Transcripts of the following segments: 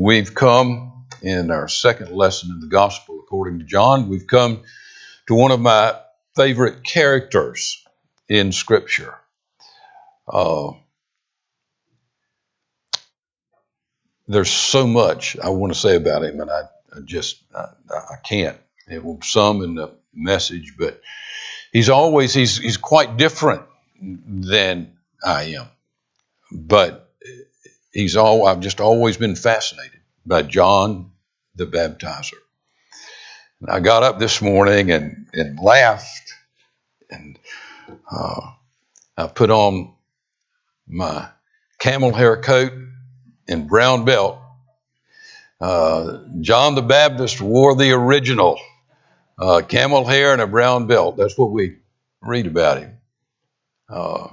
We've come in our second lesson in the Gospel according to John. We've come to one of my favorite characters in Scripture. Uh, there's so much I want to say about him, and I, I just I, I, can't. It will sum in the message, but he's always he's he's quite different than I am. But he's all I've just always been fascinated by John the Baptizer. And I got up this morning and, and laughed, and uh, I put on my camel hair coat and brown belt. Uh, John the Baptist wore the original uh, camel hair and a brown belt. That's what we read about him. Uh,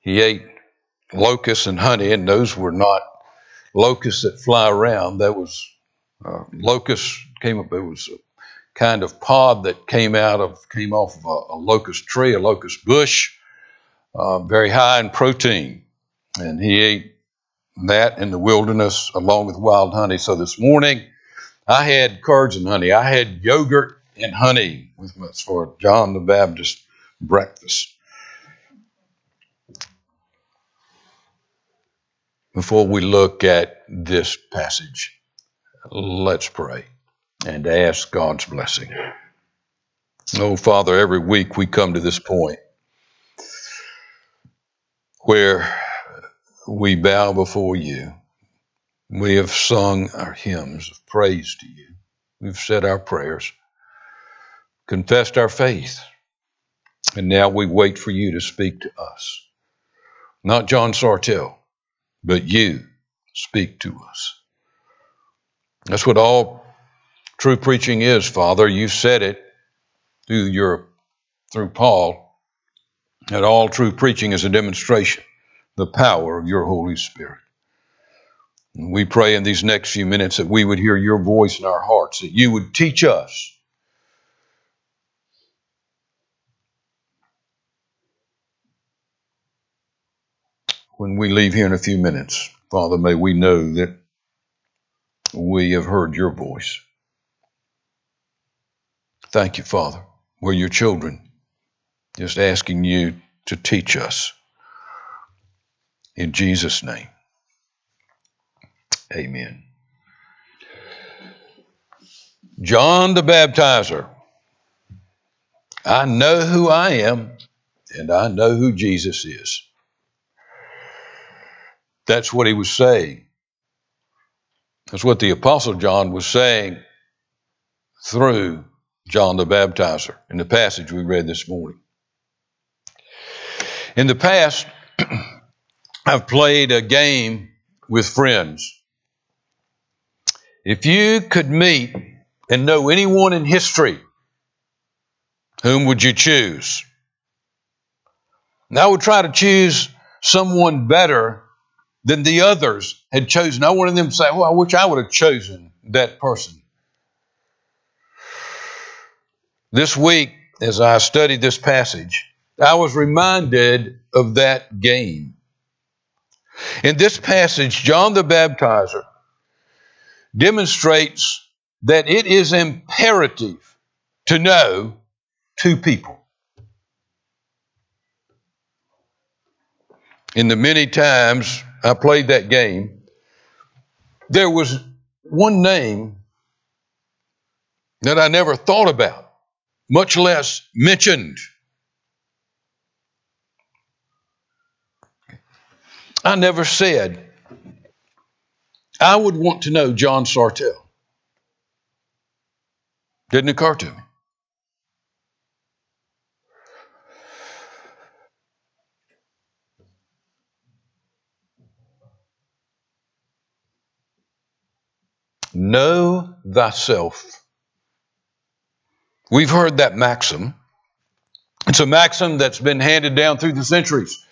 he ate locusts and honey, and those were not locusts that fly around. That was uh, locusts came up. It was a kind of pod that came out of came off of a, a locust tree, a locust bush, uh, very high in protein, and he ate that in the wilderness along with wild honey. So this morning, I had curds and honey. I had yogurt and honey with us for John the Baptist breakfast. Before we look at this passage, let's pray and ask God's blessing. Oh, Father, every week we come to this point where we bow before you. We have sung our hymns of praise to you. We've said our prayers, confessed our faith, and now we wait for you to speak to us. Not John Sartell, but you speak to us. That's what all true preaching is, Father. You said it through your through Paul that all true preaching is a demonstration the power of your Holy Spirit. We pray in these next few minutes that we would hear your voice in our hearts, that you would teach us when we leave here in a few minutes. Father, may we know that we have heard your voice. Thank you, Father. We're your children, just asking you to teach us. In Jesus' name, amen. John the Baptizer. I know who I am, and I know who Jesus is. That's what he was saying. That's what the Apostle John was saying through John the Baptizer in the passage we read this morning. In the past, I've played a game with friends. If you could meet and know anyone in history, whom would you choose? And I would try to choose someone better than the others had chosen. I wanted them to say, well, I wish I would have chosen that person. This week, as I studied this passage, I was reminded of that game. In this passage, John the Baptizer demonstrates that it is imperative to know two people. In the many times I played that game, there was one name that I never thought about, much less mentioned. I never said, I would want to know John Sartell. Didn't occur to me. Know thyself. We've heard that maxim. It's a maxim that's been handed down through the centuries.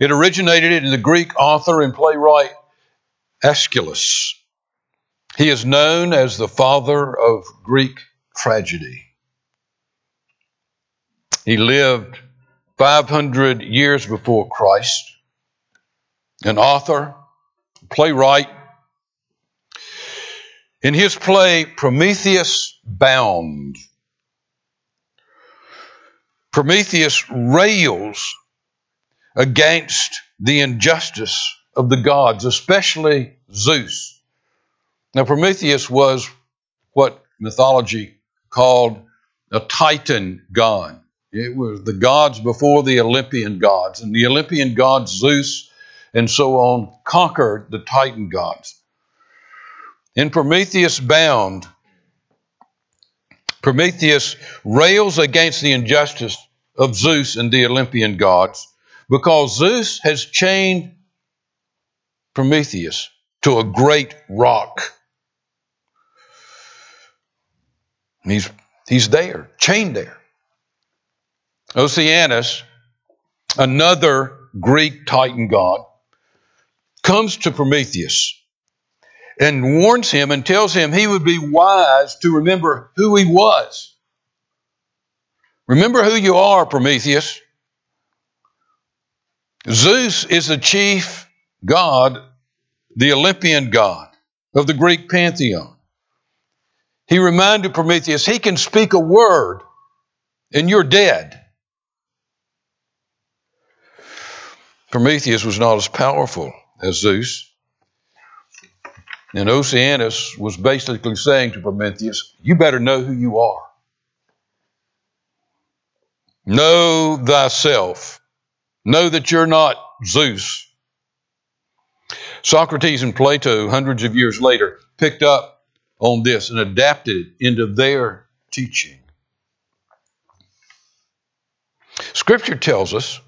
It originated in the Greek author and playwright Aeschylus. He is known as the father of Greek tragedy. He lived 500 years before Christ, an author, playwright. In his play, Prometheus Bound, Prometheus rails against the injustice of the gods, especially Zeus. Now, Prometheus was what mythology called a Titan god. It was the gods before the Olympian gods. And the Olympian gods, Zeus and so on, conquered the Titan gods. In Prometheus Bound, Prometheus rails against the injustice of Zeus and the Olympian gods because Zeus has chained Prometheus to a great rock. He's, he's there, chained there. Oceanus, another Greek Titan god, comes to Prometheus and warns him and tells him he would be wise to remember who he was. Remember who you are, Prometheus. Zeus is the chief god, the Olympian god of the Greek pantheon. He reminded Prometheus, he can speak a word and you're dead. Prometheus was not as powerful as Zeus. And Oceanus was basically saying to Prometheus, You better know who you are. Know thyself. Know that you're not Zeus. Socrates and Plato, hundreds of years later, picked up on this and adapted it into their teaching. Scripture tells us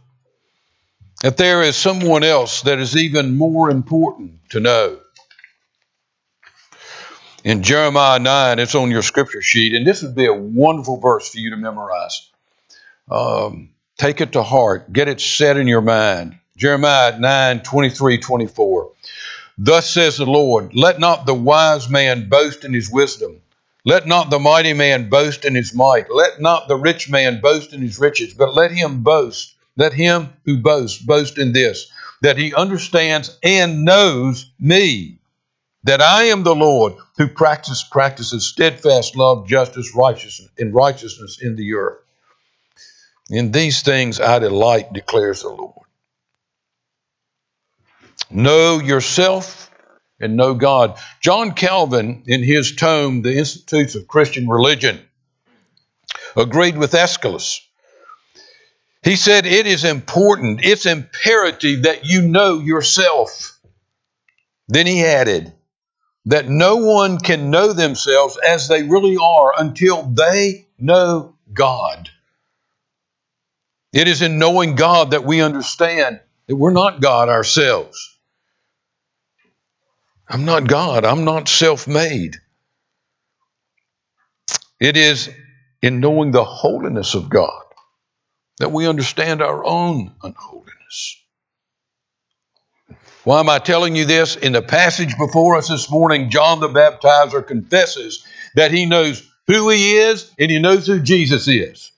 that there is someone else that is even more important to know. In Jeremiah 9, it's on your scripture sheet, and this would be a wonderful verse for you to memorize. Um, take it to heart, get it set in your mind. Jeremiah 9, 23, 24. Thus says the Lord, let not the wise man boast in his wisdom. Let not the mighty man boast in his might. Let not the rich man boast in his riches, but let him boast let him who boasts boast in this, that he understands and knows me, that I am the Lord who practice, practices steadfast love, justice, righteousness, and righteousness in the earth. In these things I delight, declares the Lord. Know yourself and know God. John Calvin, in his tome, The Institutes of Christian Religion, agreed with Aeschylus he said, It is important, it's imperative that you know yourself. Then he added, that no one can know themselves as they really are until they know God. It is in knowing God that we understand that we're not God ourselves. I'm not God, I'm not self made. It is in knowing the holiness of God that we understand our own unholiness. Why am I telling you this? In the passage before us this morning, John the Baptizer confesses that he knows who he is and he knows who Jesus is.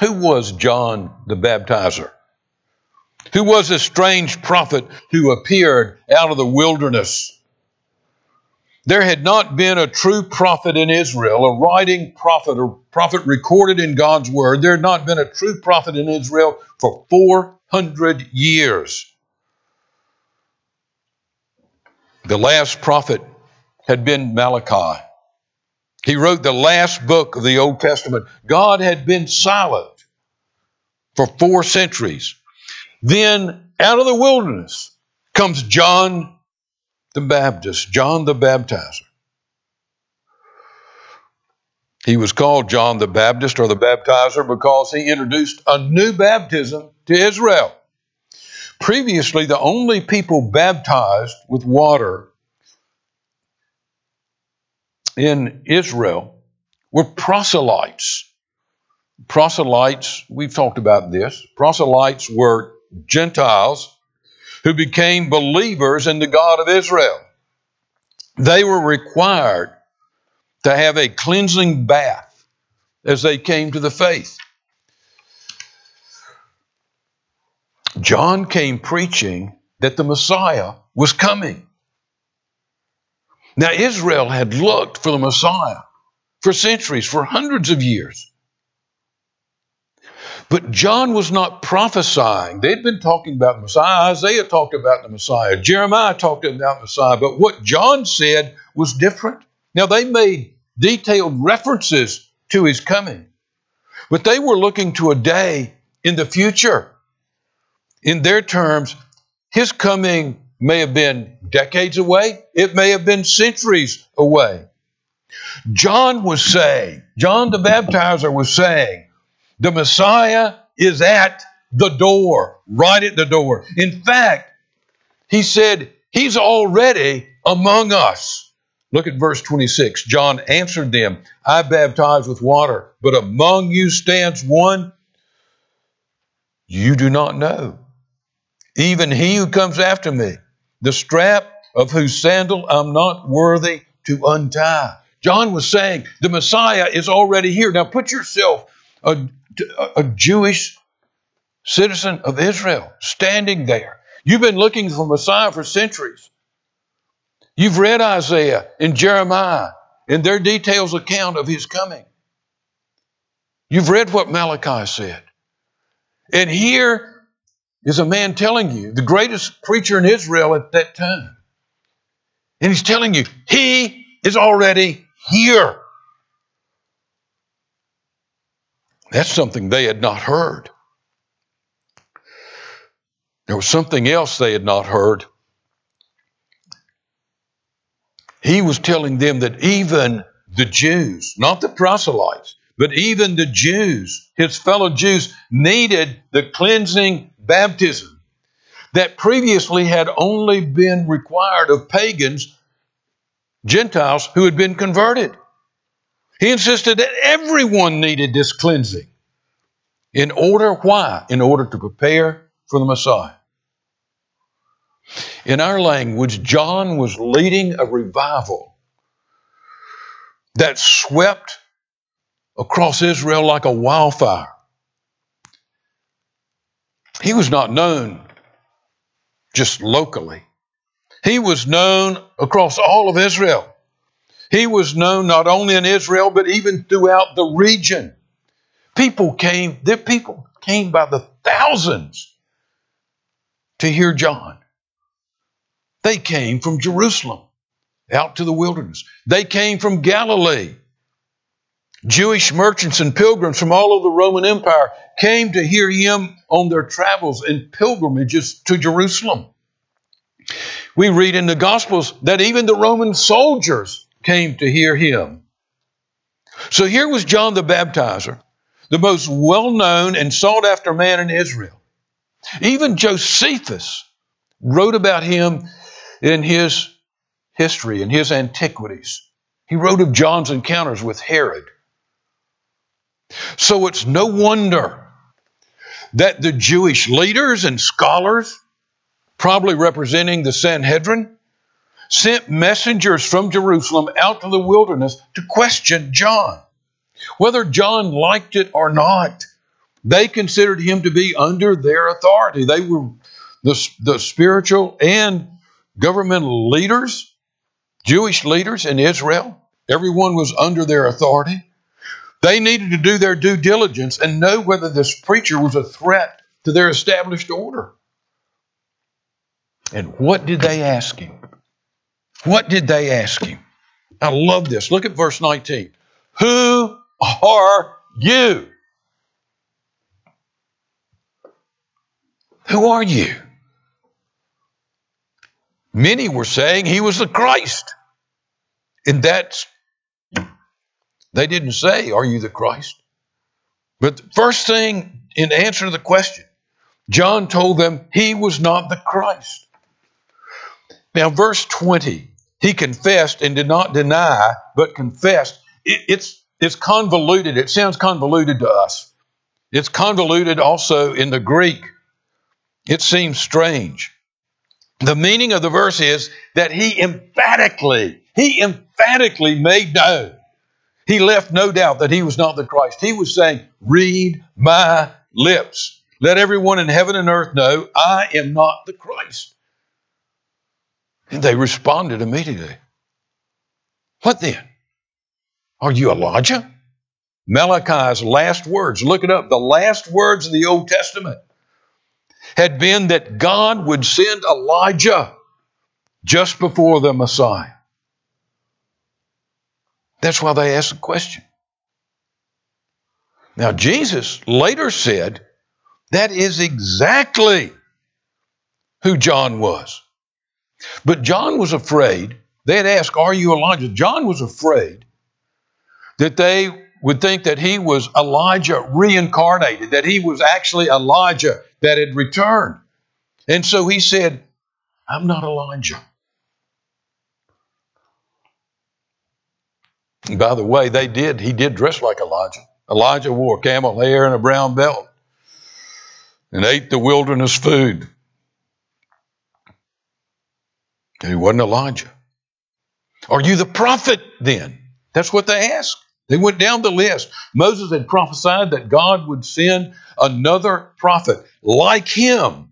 Who was John the Baptizer? Who was a strange prophet who appeared out of the wilderness there had not been a true prophet in Israel, a writing prophet, or prophet recorded in God's word. There had not been a true prophet in Israel for 400 years. The last prophet had been Malachi. He wrote the last book of the Old Testament. God had been silent for four centuries. Then, out of the wilderness comes John the Baptist, John the Baptizer. He was called John the Baptist or the Baptizer because he introduced a new baptism to Israel. Previously, the only people baptized with water in Israel were proselytes. Proselytes, we've talked about this. Proselytes were Gentiles who became believers in the God of Israel. They were required to have a cleansing bath as they came to the faith. John came preaching that the Messiah was coming. Now, Israel had looked for the Messiah for centuries, for hundreds of years. But John was not prophesying. They'd been talking about Messiah. Isaiah talked about the Messiah. Jeremiah talked about Messiah. But what John said was different. Now, they made detailed references to his coming, but they were looking to a day in the future. In their terms, his coming may have been decades away, it may have been centuries away. John was saying, John the baptizer was saying, the Messiah is at the door, right at the door. In fact, he said, He's already among us. Look at verse 26. John answered them, I baptize with water, but among you stands one you do not know. Even he who comes after me, the strap of whose sandal I'm not worthy to untie. John was saying the Messiah is already here. Now put yourself, a, a Jewish citizen of Israel, standing there. You've been looking for Messiah for centuries. You've read Isaiah and Jeremiah and their details account of his coming. You've read what Malachi said. And here is a man telling you, the greatest preacher in Israel at that time. And he's telling you, he is already here. That's something they had not heard. There was something else they had not heard. He was telling them that even the Jews, not the proselytes, but even the Jews, his fellow Jews, needed the cleansing baptism that previously had only been required of pagans, Gentiles who had been converted. He insisted that everyone needed this cleansing. In order, why? In order to prepare for the Messiah. In our language, John was leading a revival that swept across Israel like a wildfire. He was not known just locally, he was known across all of Israel. He was known not only in Israel, but even throughout the region. People came, their people came by the thousands to hear John. They came from Jerusalem out to the wilderness. They came from Galilee. Jewish merchants and pilgrims from all over the Roman Empire came to hear him on their travels and pilgrimages to Jerusalem. We read in the Gospels that even the Roman soldiers came to hear him. So here was John the Baptizer, the most well known and sought after man in Israel. Even Josephus wrote about him in his history, in his antiquities. He wrote of John's encounters with Herod. So it's no wonder that the Jewish leaders and scholars, probably representing the Sanhedrin, sent messengers from Jerusalem out to the wilderness to question John. Whether John liked it or not, they considered him to be under their authority. They were the, the spiritual and governmental leaders, Jewish leaders in Israel. Everyone was under their authority. They needed to do their due diligence and know whether this preacher was a threat to their established order. And what did they ask him? What did they ask him? I love this. Look at verse 19. Who are you? Who are you? Many were saying he was the Christ. And that's, they didn't say, Are you the Christ? But the first thing in answer to the question, John told them he was not the Christ. Now, verse 20 he confessed and did not deny, but confessed. It, it's, it's convoluted. It sounds convoluted to us. It's convoluted also in the Greek. It seems strange. The meaning of the verse is that he emphatically, he emphatically made known. He left no doubt that he was not the Christ. He was saying, Read my lips. Let everyone in heaven and earth know I am not the Christ. And they responded immediately. What then? Are you Elijah? Malachi's last words, look it up, the last words of the Old Testament had been that God would send Elijah just before the Messiah. That's why they asked the question. Now, Jesus later said that is exactly who John was. But John was afraid. They had asked, Are you Elijah? John was afraid that they would think that he was Elijah reincarnated, that he was actually Elijah that had returned. And so he said, I'm not Elijah. And by the way, they did, he did dress like Elijah. Elijah wore camel hair and a brown belt and ate the wilderness food. And he wasn't Elijah. Are you the prophet then? That's what they asked. They went down the list. Moses had prophesied that God would send another prophet like him.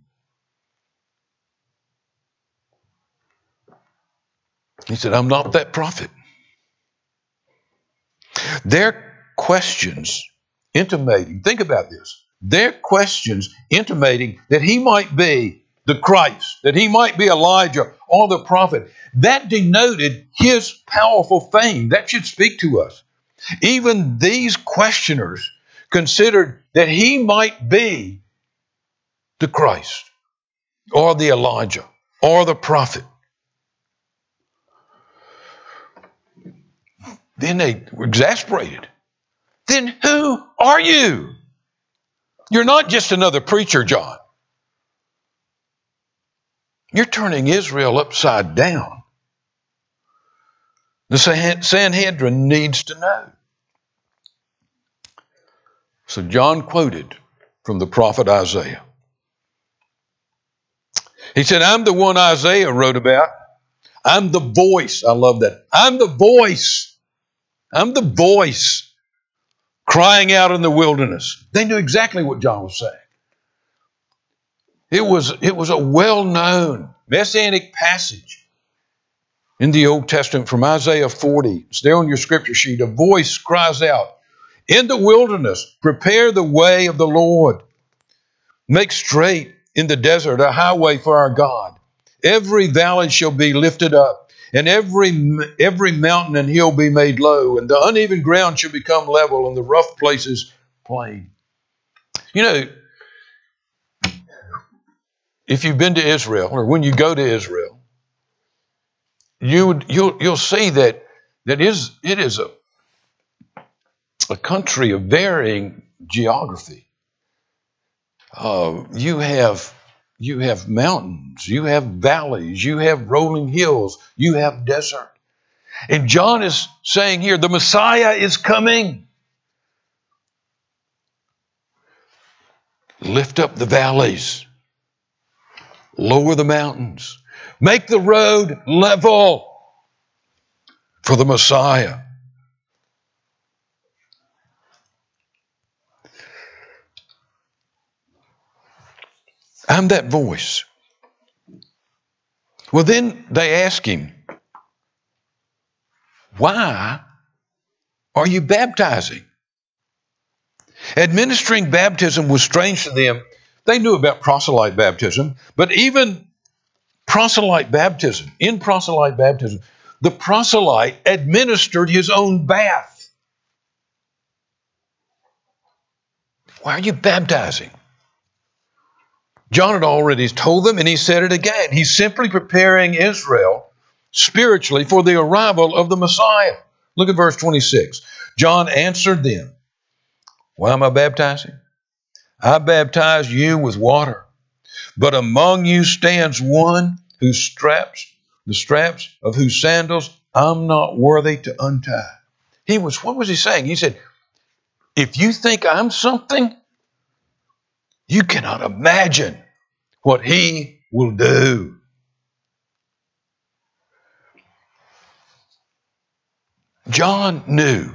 He said, I'm not that prophet. Their questions intimating, think about this, their questions intimating that he might be the Christ, that he might be Elijah or the prophet, that denoted his powerful fame. That should speak to us. Even these questioners considered that he might be the Christ or the Elijah or the prophet. Then they were exasperated. Then who are you? You're not just another preacher, John. You're turning Israel upside down. The Sanhedrin needs to know. So John quoted from the prophet Isaiah. He said, I'm the one Isaiah wrote about. I'm the voice. I love that. I'm the voice. I'm the voice crying out in the wilderness. They knew exactly what John was saying. It was, it was a well known messianic passage in the Old Testament from Isaiah 40. It's there on your scripture sheet. A voice cries out, in the wilderness, prepare the way of the Lord. Make straight in the desert a highway for our God. Every valley shall be lifted up, and every, every mountain and hill be made low, and the uneven ground shall become level, and the rough places plain. You know, if you've been to Israel, or when you go to Israel, you you'll, you'll see that, that is, it is a a country of varying geography. Uh, you have you have mountains, you have valleys, you have rolling hills, you have desert. And John is saying here, the Messiah is coming. Lift up the valleys, lower the mountains, make the road level for the Messiah. I'm that voice. Well, then they ask him, Why are you baptizing? Administering baptism was strange to them. They knew about proselyte baptism, but even proselyte baptism, in proselyte baptism, the proselyte administered his own bath. Why are you baptizing? John had already told them, and he said it again. He's simply preparing Israel spiritually for the arrival of the Messiah. Look at verse 26. John answered them, Why am I baptizing? I baptize you with water, but among you stands one whose straps, the straps of whose sandals I'm not worthy to untie. He was, what was he saying? He said, If you think I'm something, you cannot imagine what he will do. John knew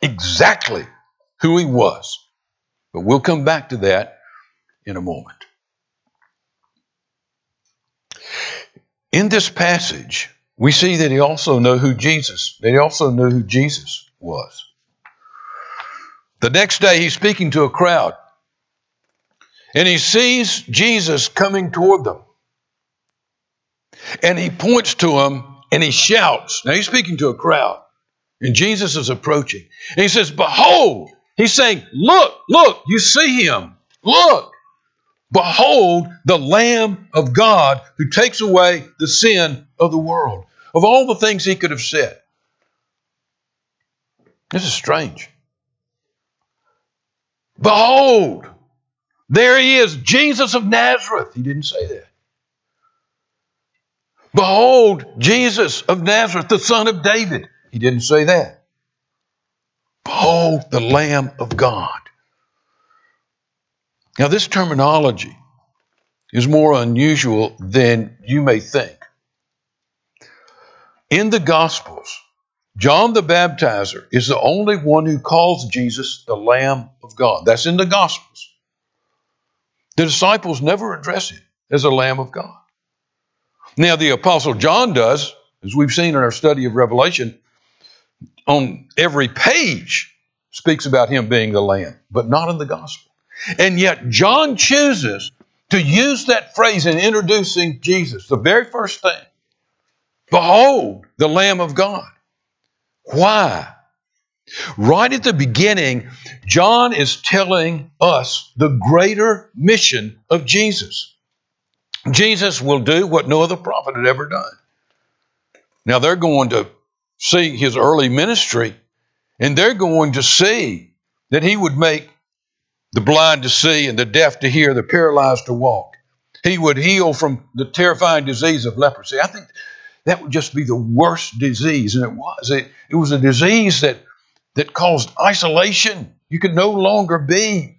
exactly who he was, but we'll come back to that in a moment. in this passage, we see that he also knew who Jesus, he also knew who Jesus was. The next day, he's speaking to a crowd, and he sees Jesus coming toward them. And he points to him and he shouts. Now, he's speaking to a crowd, and Jesus is approaching. And he says, Behold, he's saying, Look, look, you see him. Look. Behold the Lamb of God who takes away the sin of the world. Of all the things he could have said, this is strange. Behold, there he is, Jesus of Nazareth. He didn't say that. Behold, Jesus of Nazareth, the son of David. He didn't say that. Behold, the Lamb of God. Now, this terminology is more unusual than you may think. In the Gospels, John the Baptizer is the only one who calls Jesus the Lamb of God. That's in the Gospels. The disciples never address him as a Lamb of God. Now, the Apostle John does, as we've seen in our study of Revelation, on every page speaks about him being the Lamb, but not in the Gospel. And yet, John chooses to use that phrase in introducing Jesus, the very first thing. Behold, the Lamb of God. Why? Right at the beginning, John is telling us the greater mission of Jesus. Jesus will do what no other prophet had ever done. Now they're going to see his early ministry, and they're going to see that he would make the blind to see and the deaf to hear, the paralyzed to walk. He would heal from the terrifying disease of leprosy. I think that would just be the worst disease, and it was. It, it was a disease that, that caused isolation. You could no longer be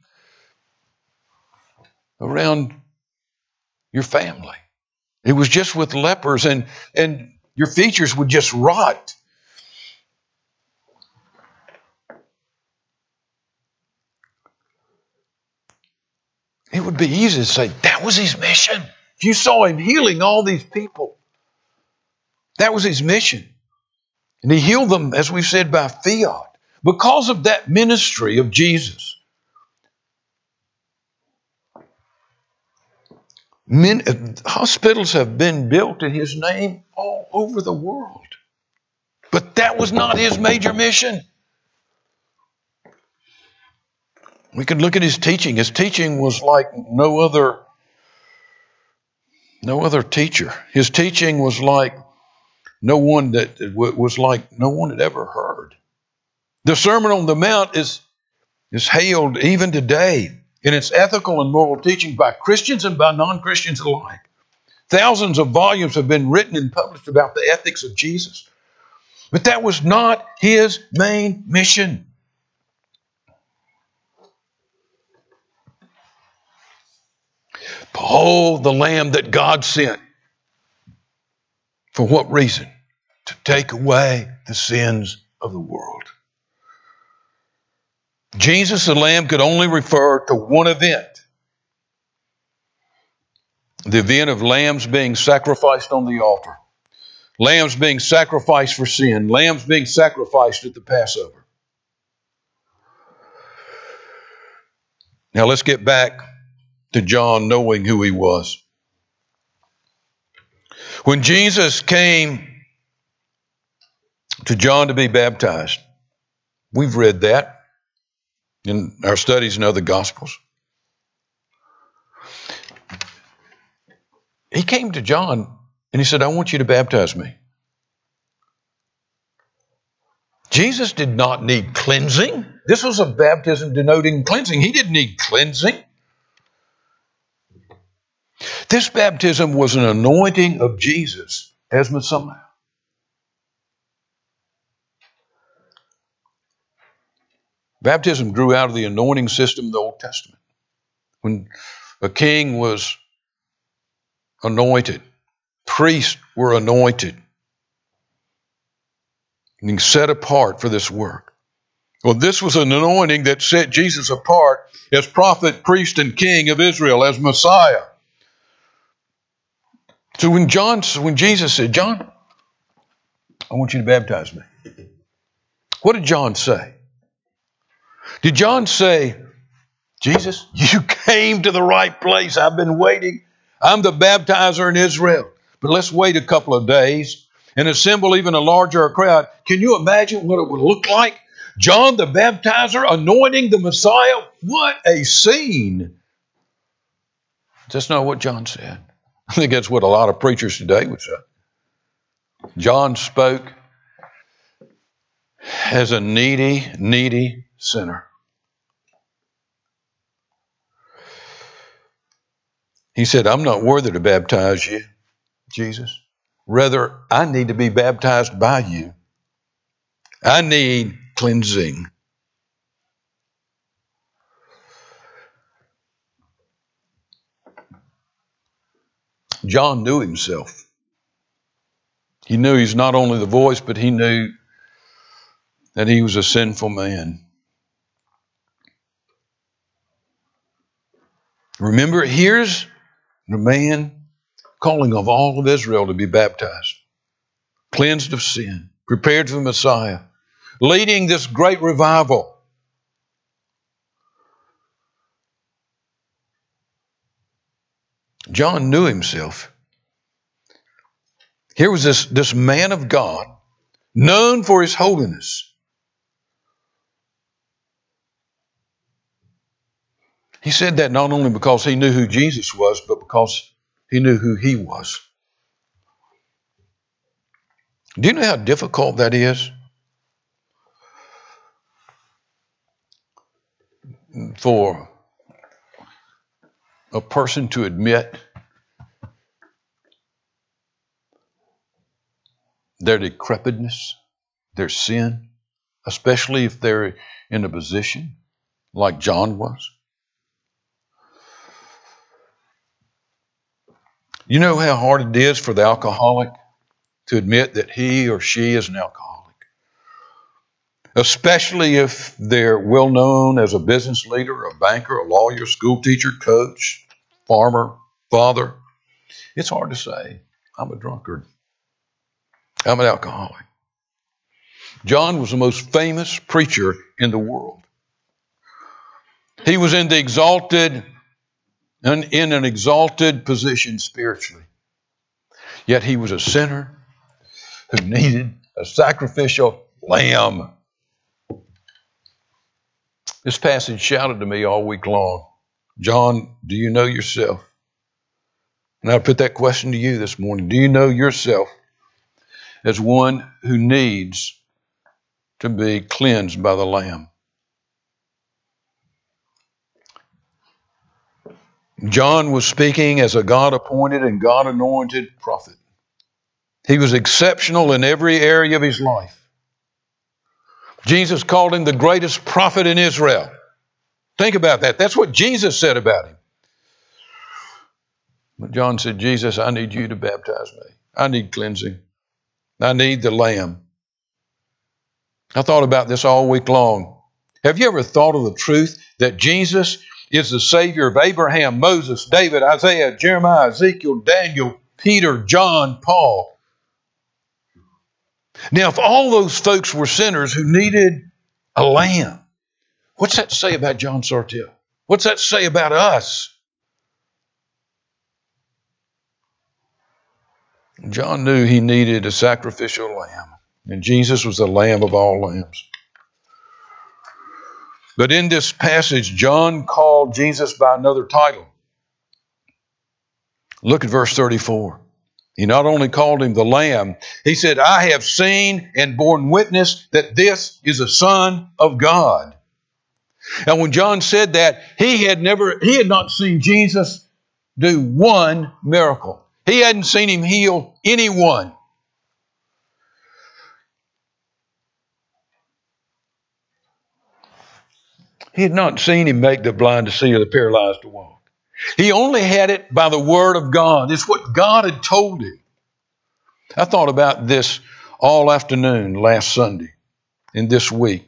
around your family. It was just with lepers, and, and your features would just rot. It would be easy to say that was his mission. If you saw him healing all these people, that was his mission. And he healed them, as we've said, by fiat. Because of that ministry of Jesus, Men, hospitals have been built in his name all over the world. But that was not his major mission. We could look at his teaching. His teaching was like no other no other teacher. His teaching was like no one that was like no one had ever heard. The Sermon on the Mount is is hailed even today in its ethical and moral teaching by Christians and by non Christians alike. Thousands of volumes have been written and published about the ethics of Jesus. But that was not his main mission. Behold the Lamb that God sent. For what reason? To take away the sins of the world. Jesus the Lamb could only refer to one event the event of lambs being sacrificed on the altar, lambs being sacrificed for sin, lambs being sacrificed at the Passover. Now let's get back to John knowing who he was. When Jesus came to John to be baptized, we've read that in our studies in other Gospels. He came to John and he said, I want you to baptize me. Jesus did not need cleansing. This was a baptism denoting cleansing. He didn't need cleansing. This baptism was an anointing of Jesus as Messiah. Baptism grew out of the anointing system of the Old Testament. When a king was anointed, priests were anointed, being set apart for this work. Well, this was an anointing that set Jesus apart as prophet, priest, and king of Israel, as Messiah. So when John, when Jesus said, John, I want you to baptize me. What did John say? Did John say, Jesus, you came to the right place. I've been waiting. I'm the baptizer in Israel. But let's wait a couple of days and assemble even a larger crowd. Can you imagine what it would look like? John the baptizer anointing the Messiah. What a scene! That's not what John said. I think that's what a lot of preachers today would say. John spoke as a needy, needy sinner. He said, I'm not worthy to baptize you, Jesus. Rather, I need to be baptized by you. I need cleansing. John knew himself. He knew he's not only the voice, but he knew that he was a sinful man. Remember, here's the man calling of all of Israel to be baptized, cleansed of sin, prepared for the Messiah, leading this great revival. John knew himself. Here was this, this man of God, known for his holiness. He said that not only because he knew who Jesus was, but because he knew who he was. Do you know how difficult that is? For a person to admit their decrepitness, their sin, especially if they're in a position like John was. You know how hard it is for the alcoholic to admit that he or she is an alcoholic, especially if they're well known as a business leader, a banker, a lawyer, school teacher, coach, farmer, father. It's hard to say, I'm a drunkard. I'm an alcoholic. John was the most famous preacher in the world. He was in the exalted and in an exalted position spiritually. Yet he was a sinner who needed a sacrificial lamb. This passage shouted to me all week long John, do you know yourself? And I put that question to you this morning. Do you know yourself as one who needs to be cleansed by the Lamb? John was speaking as a God appointed and God anointed prophet. He was exceptional in every area of his life. Jesus called him the greatest prophet in Israel. Think about that. That's what Jesus said about him. But John said, Jesus, I need you to baptize me. I need cleansing. I need the Lamb. I thought about this all week long. Have you ever thought of the truth that Jesus is the Savior of Abraham, Moses, David, Isaiah, Jeremiah, Ezekiel, Daniel, Peter, John, Paul. Now, if all those folks were sinners who needed a lamb, what's that say about John Sartell? What's that say about us? John knew he needed a sacrificial lamb, and Jesus was the lamb of all lambs. But in this passage, John called Jesus by another title. Look at verse 34. He not only called him the Lamb, he said, I have seen and borne witness that this is a Son of God. And when John said that, he had never, he had not seen Jesus do one miracle. He hadn't seen him heal anyone. He had not seen him make the blind to see or the paralyzed to walk. He only had it by the word of God. It's what God had told him. I thought about this all afternoon last Sunday and this week.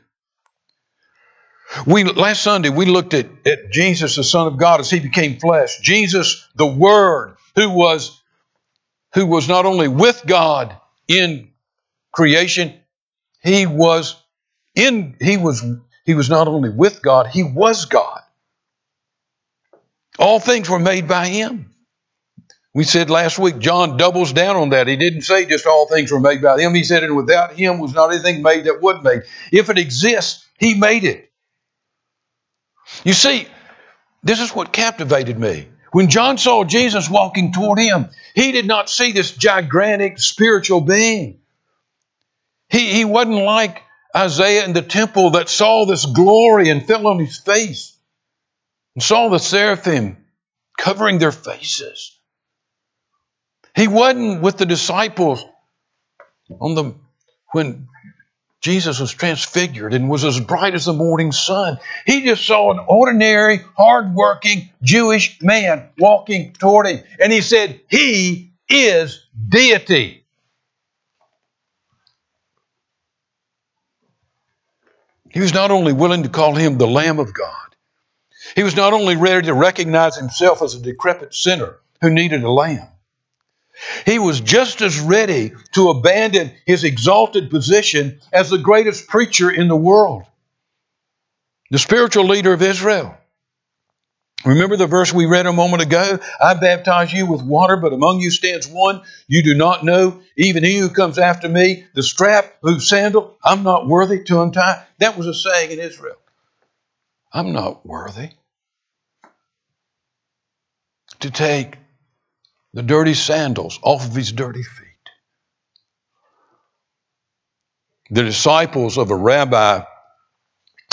We last Sunday we looked at, at Jesus, the Son of God, as he became flesh. Jesus, the Word, who was who was not only with God in creation, he was in he was he was not only with God, he was God. All things were made by him. We said last week, John doubles down on that. He didn't say just all things were made by him. He said, and without him was not anything made that would made. If it exists, he made it. You see, this is what captivated me. When John saw Jesus walking toward him, he did not see this gigantic spiritual being. He, he wasn't like Isaiah in the temple that saw this glory and fell on his face and saw the seraphim covering their faces. He wasn't with the disciples on the when Jesus was transfigured and was as bright as the morning sun. He just saw an ordinary, hardworking Jewish man walking toward him. And he said, He is deity. He was not only willing to call him the Lamb of God, he was not only ready to recognize himself as a decrepit sinner who needed a lamb, he was just as ready to abandon his exalted position as the greatest preacher in the world, the spiritual leader of Israel. Remember the verse we read a moment ago? I baptize you with water, but among you stands one you do not know, even he who comes after me, the strap whose sandal I'm not worthy to untie. That was a saying in Israel. I'm not worthy to take the dirty sandals off of his dirty feet. The disciples of a rabbi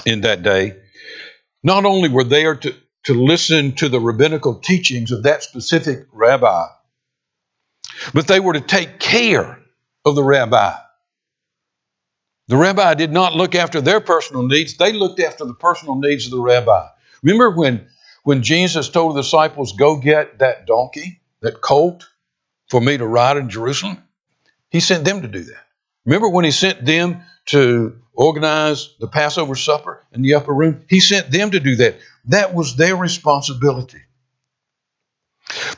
in that day not only were there to, to listen to the rabbinical teachings of that specific rabbi, but they were to take care of the rabbi. The rabbi did not look after their personal needs, they looked after the personal needs of the rabbi. Remember when, when Jesus told the disciples, Go get that donkey? that colt for me to ride in Jerusalem? He sent them to do that. Remember when he sent them to organize the Passover supper in the upper room? He sent them to do that. That was their responsibility.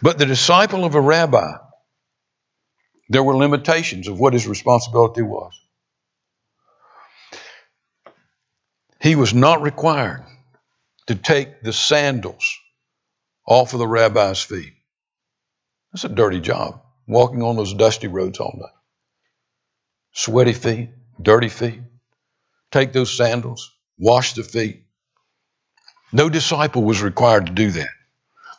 But the disciple of a rabbi, there were limitations of what his responsibility was. He was not required to take the sandals off of the rabbi's feet. That's a dirty job, walking on those dusty roads all night. Sweaty feet, dirty feet. Take those sandals, wash the feet. No disciple was required to do that.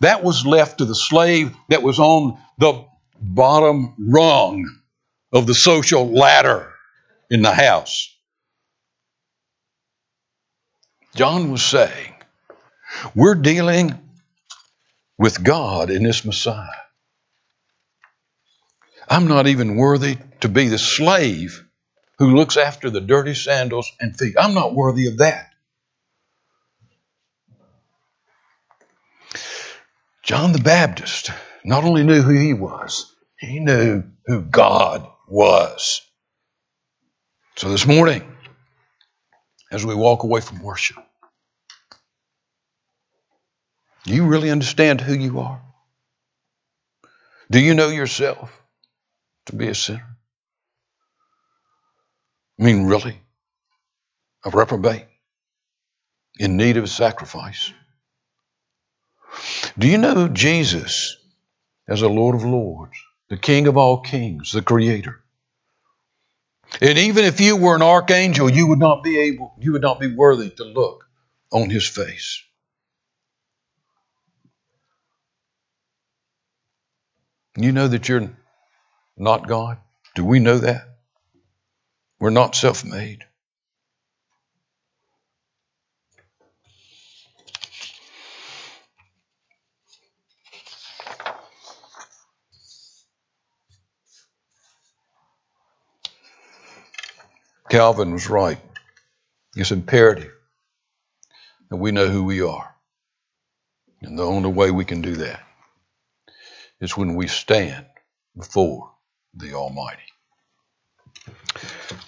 That was left to the slave that was on the bottom rung of the social ladder in the house. John was saying, we're dealing with God in this Messiah. I'm not even worthy to be the slave who looks after the dirty sandals and feet. I'm not worthy of that. John the Baptist not only knew who he was, he knew who God was. So this morning, as we walk away from worship, do you really understand who you are? Do you know yourself? to be a sinner? I mean, really? A reprobate in need of a sacrifice? Do you know Jesus as a Lord of Lords, the King of all kings, the Creator? And even if you were an archangel, you would not be able, you would not be worthy to look on his face. You know that you're not God? Do we know that? We're not self made. Calvin was right. It's imperative that we know who we are. And the only way we can do that is when we stand before the Almighty.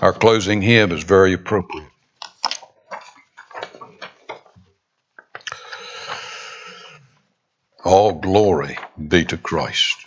Our closing hymn is very appropriate. All glory be to Christ.